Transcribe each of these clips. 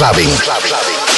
clubbing. clubbing.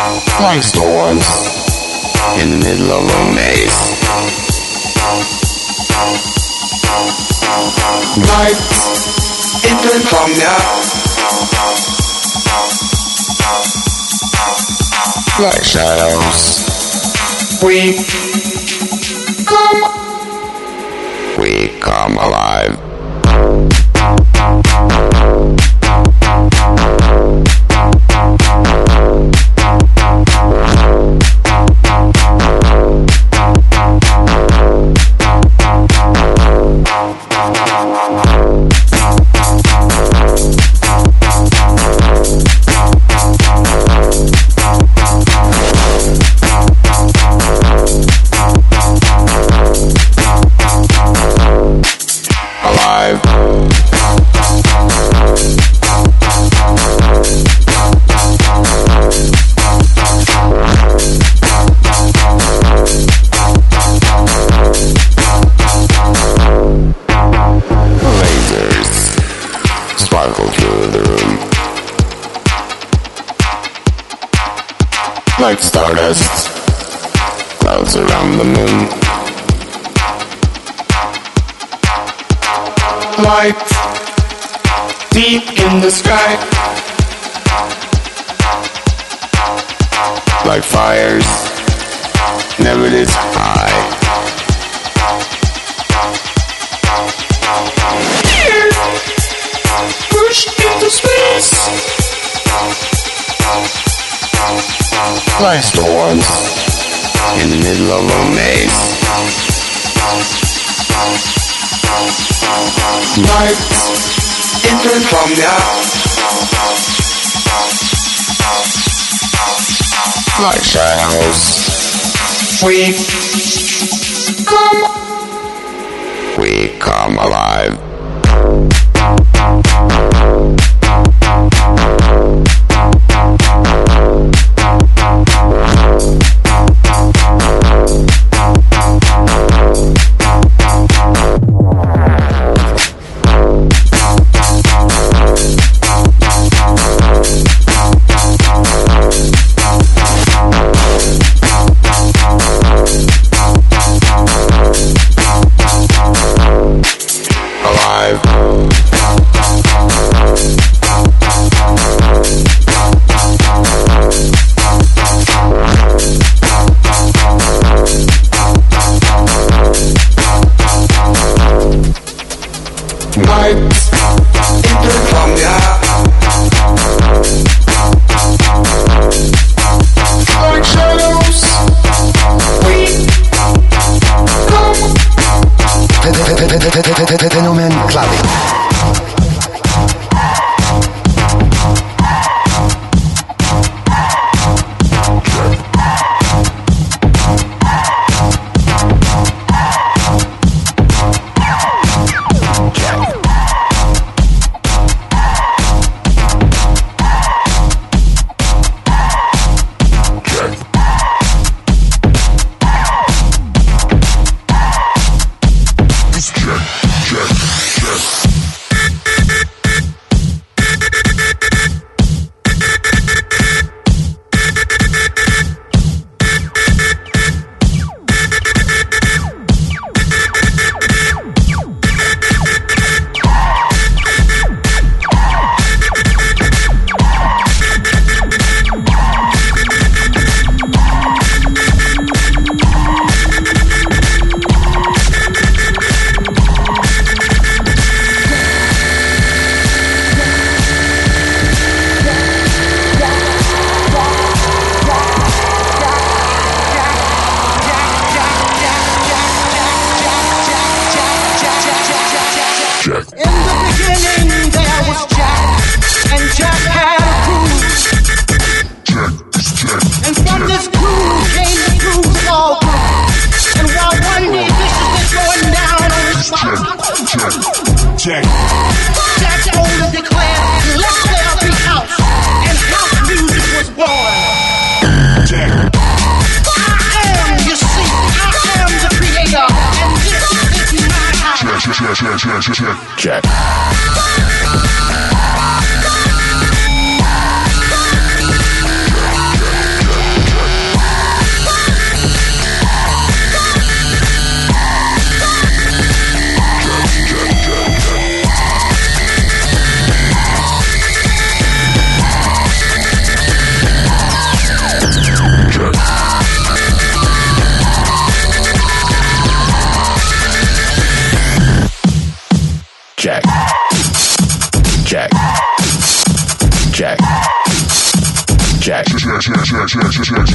like storms in the middle of a maze. Life England from ya. Like shadows, we come, we come alive. clouds around the moon. Light, deep in the sky. like storms in the middle of a maze. Lights entering from the outside, like shadows. We come, we come alive. yes, yes.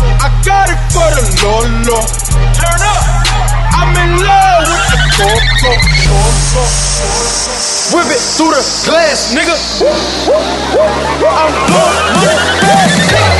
I got it for the Lolo. Turn up. I'm in love with the coco. Whip it through the glass, nigga. I'm blowing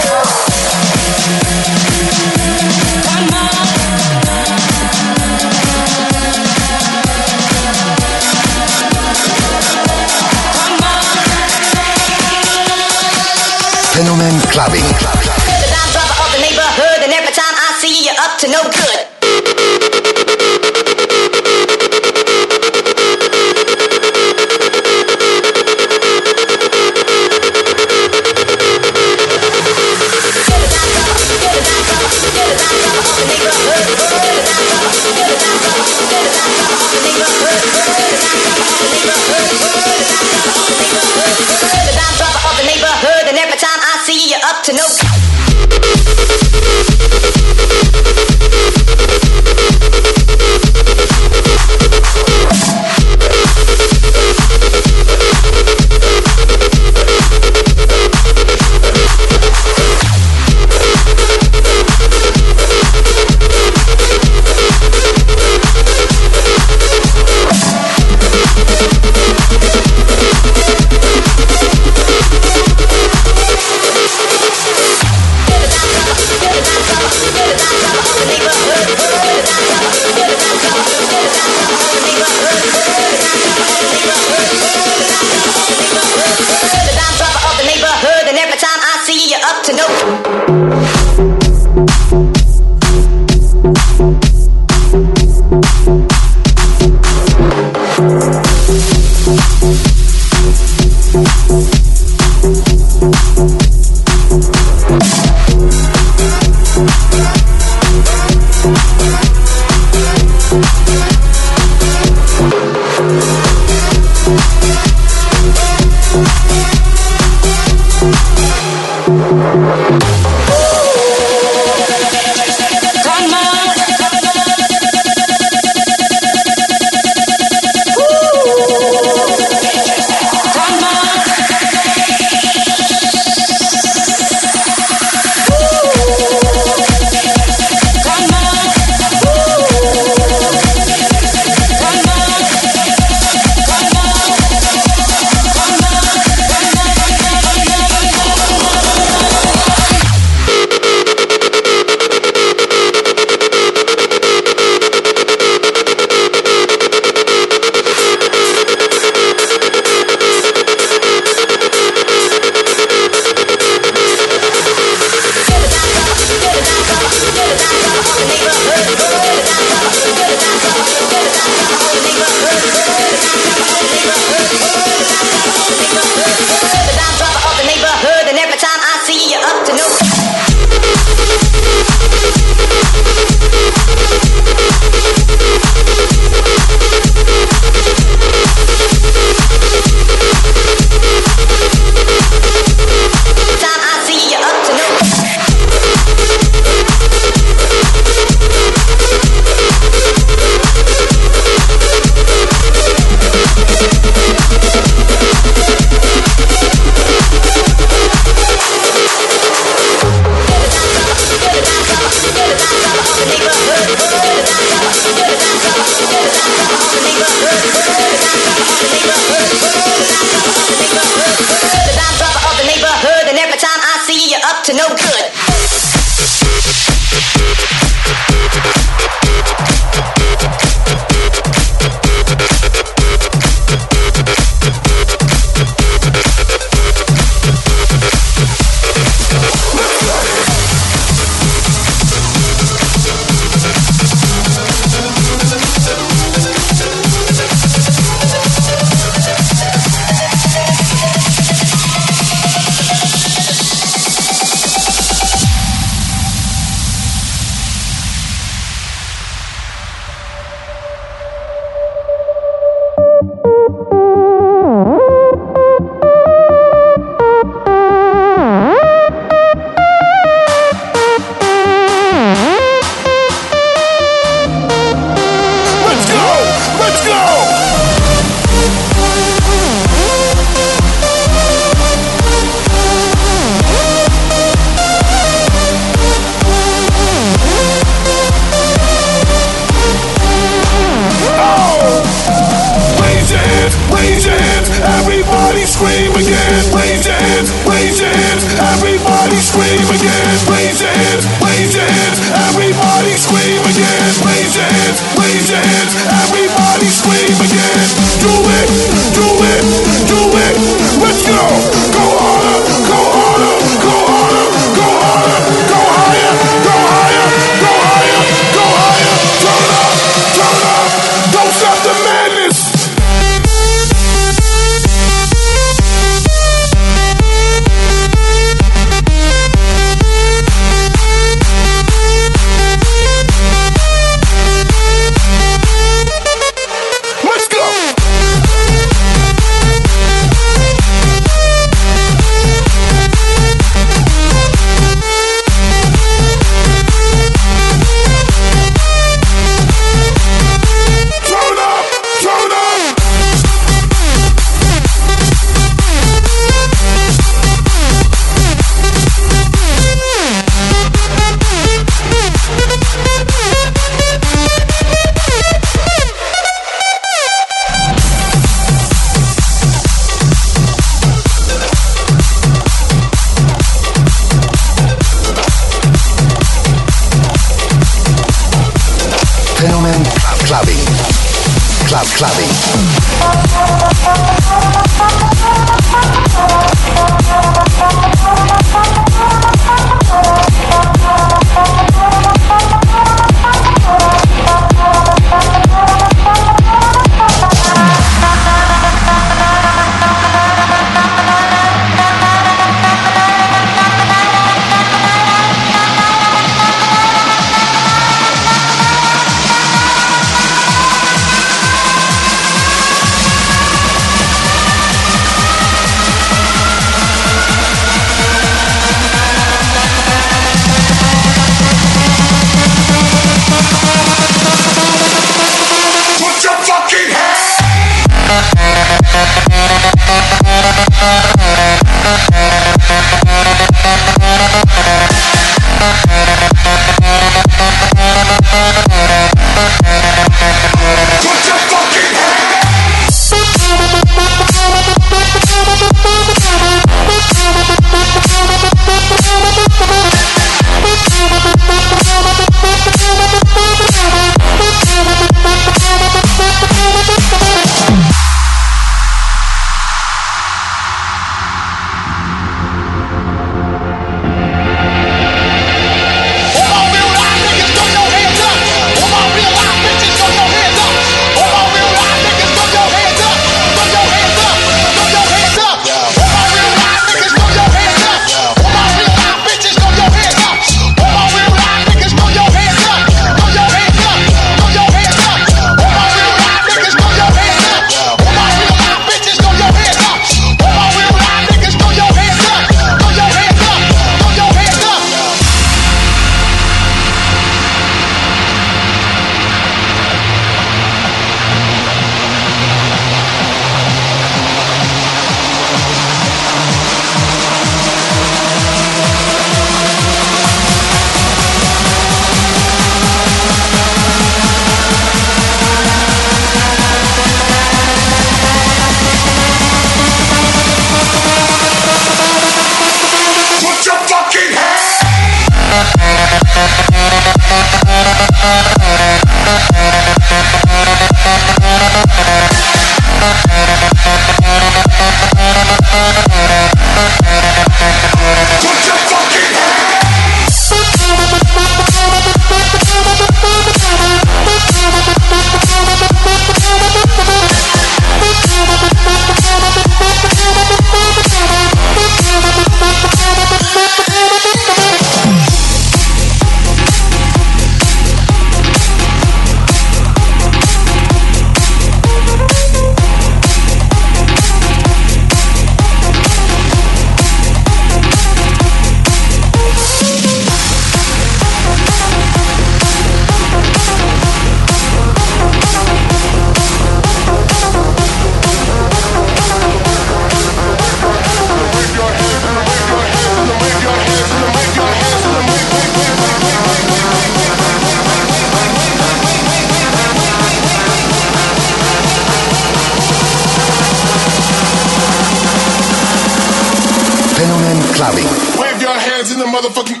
motherfucking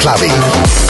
clubbing.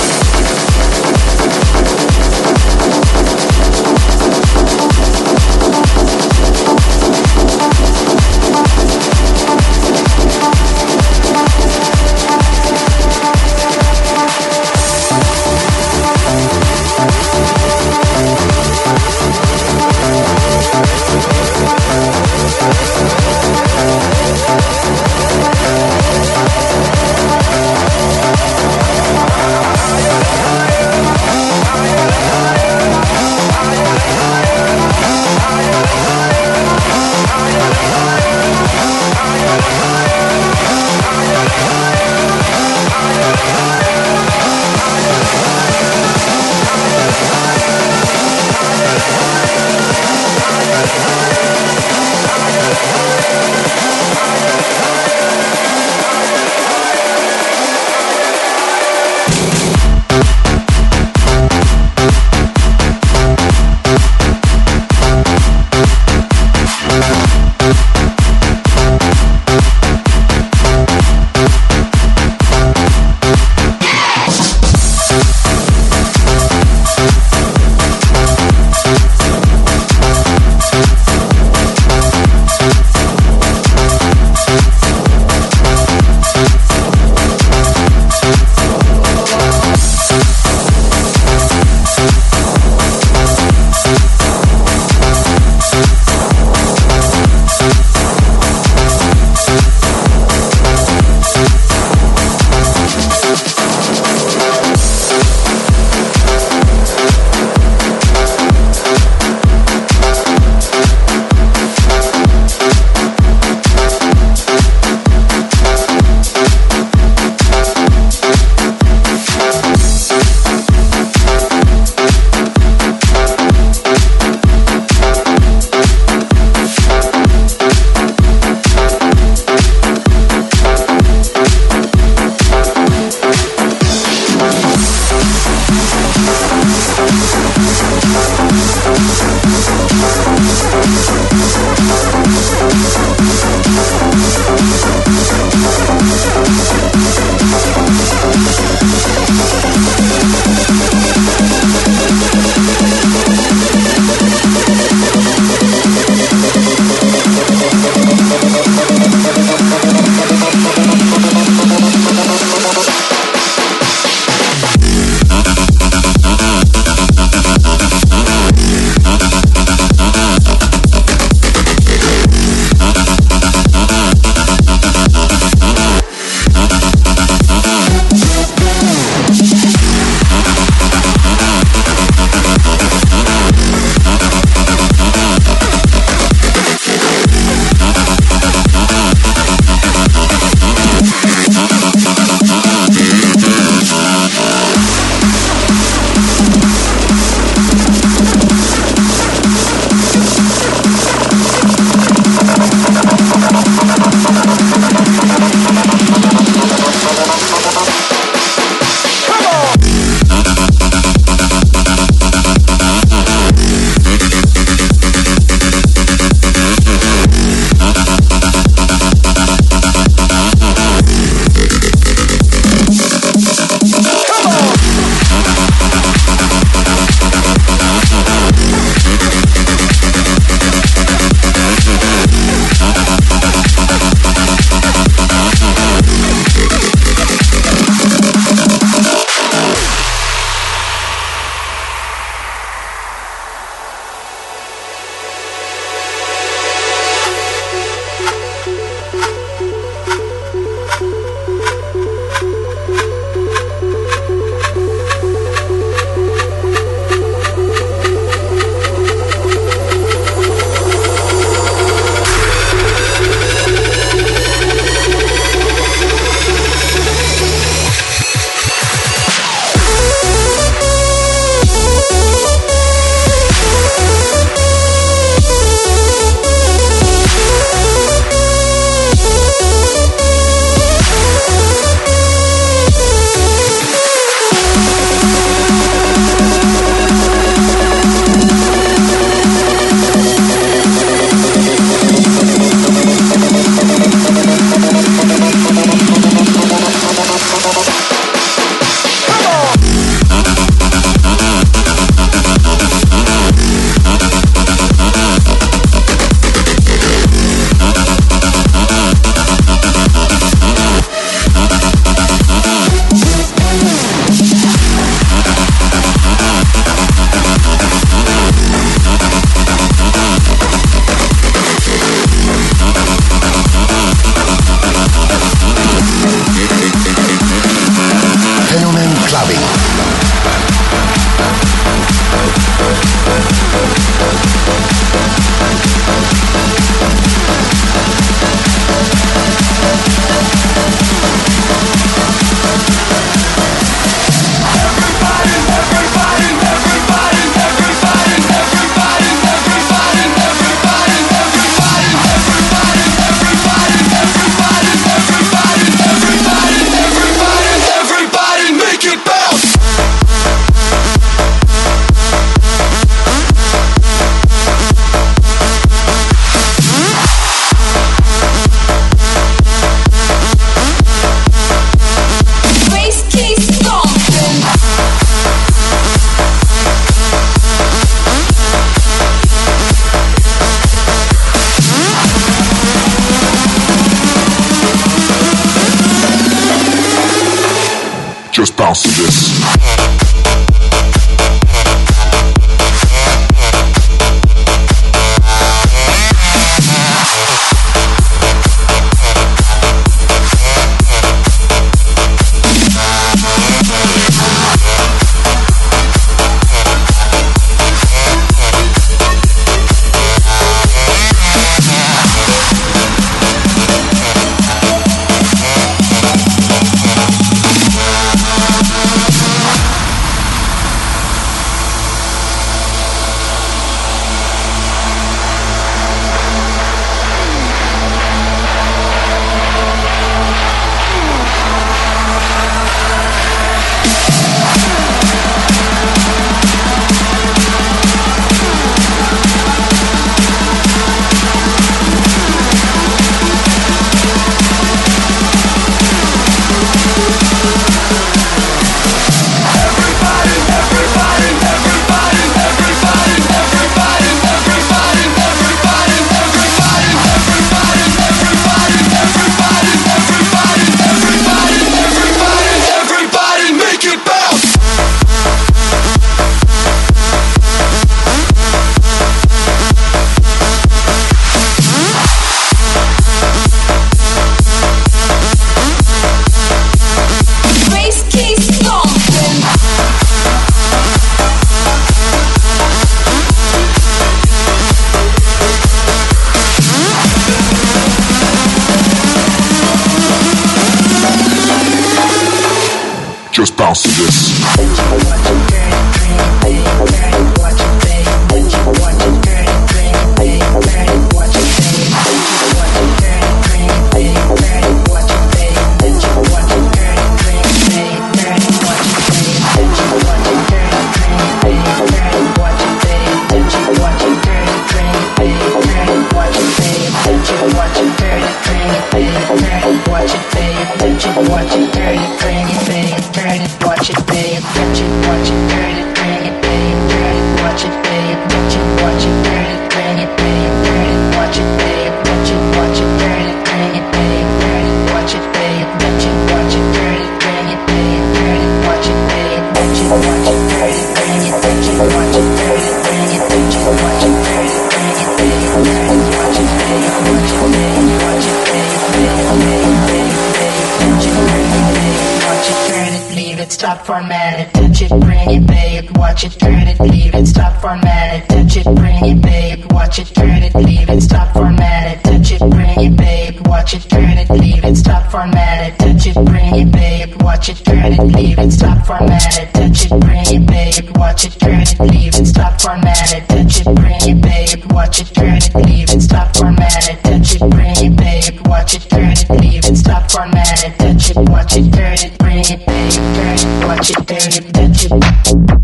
stop for a touch it, bring it, babe, watch it, turn it, leave it, stop for a touch it, bring it, babe, watch it, turn it, leave it, stop for a touch it, bring it, babe, watch it, turn it, leave it, stop for a touch it, bring it, babe, watch it, turn it, leave it, stop for a touch it, bring it, babe, watch it, turn it, leave it, stop for a touch it, watch it, turn it, bring it, babe, turn it, watch it, turn it, touch it.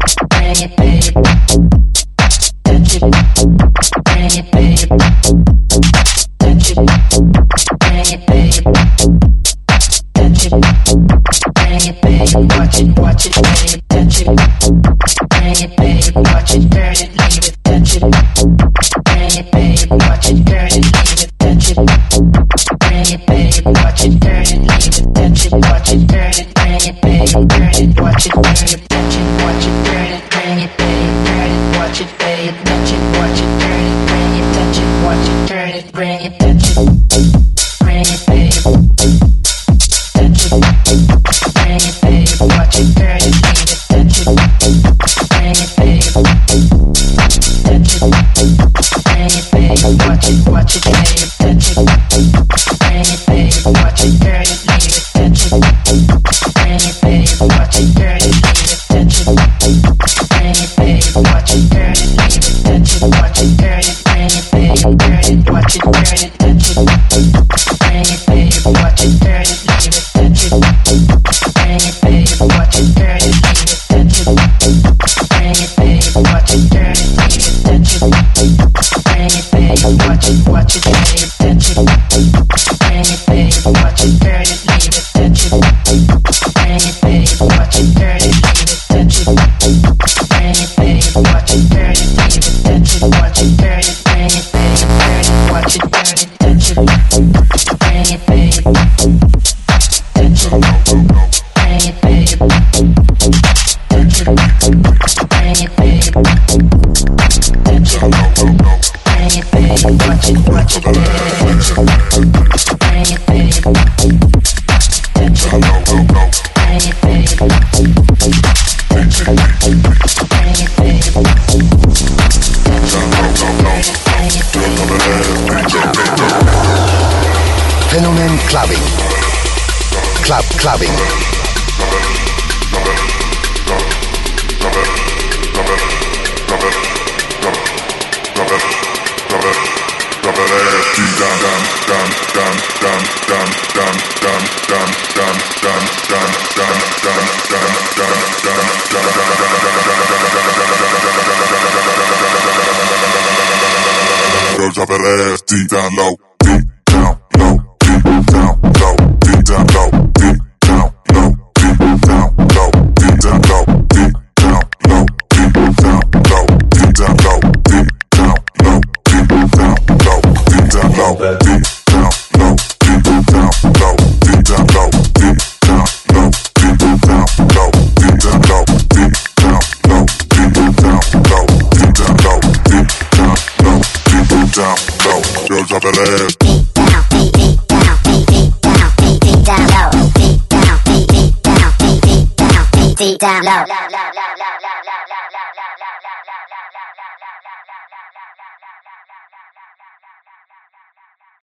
Clubbing.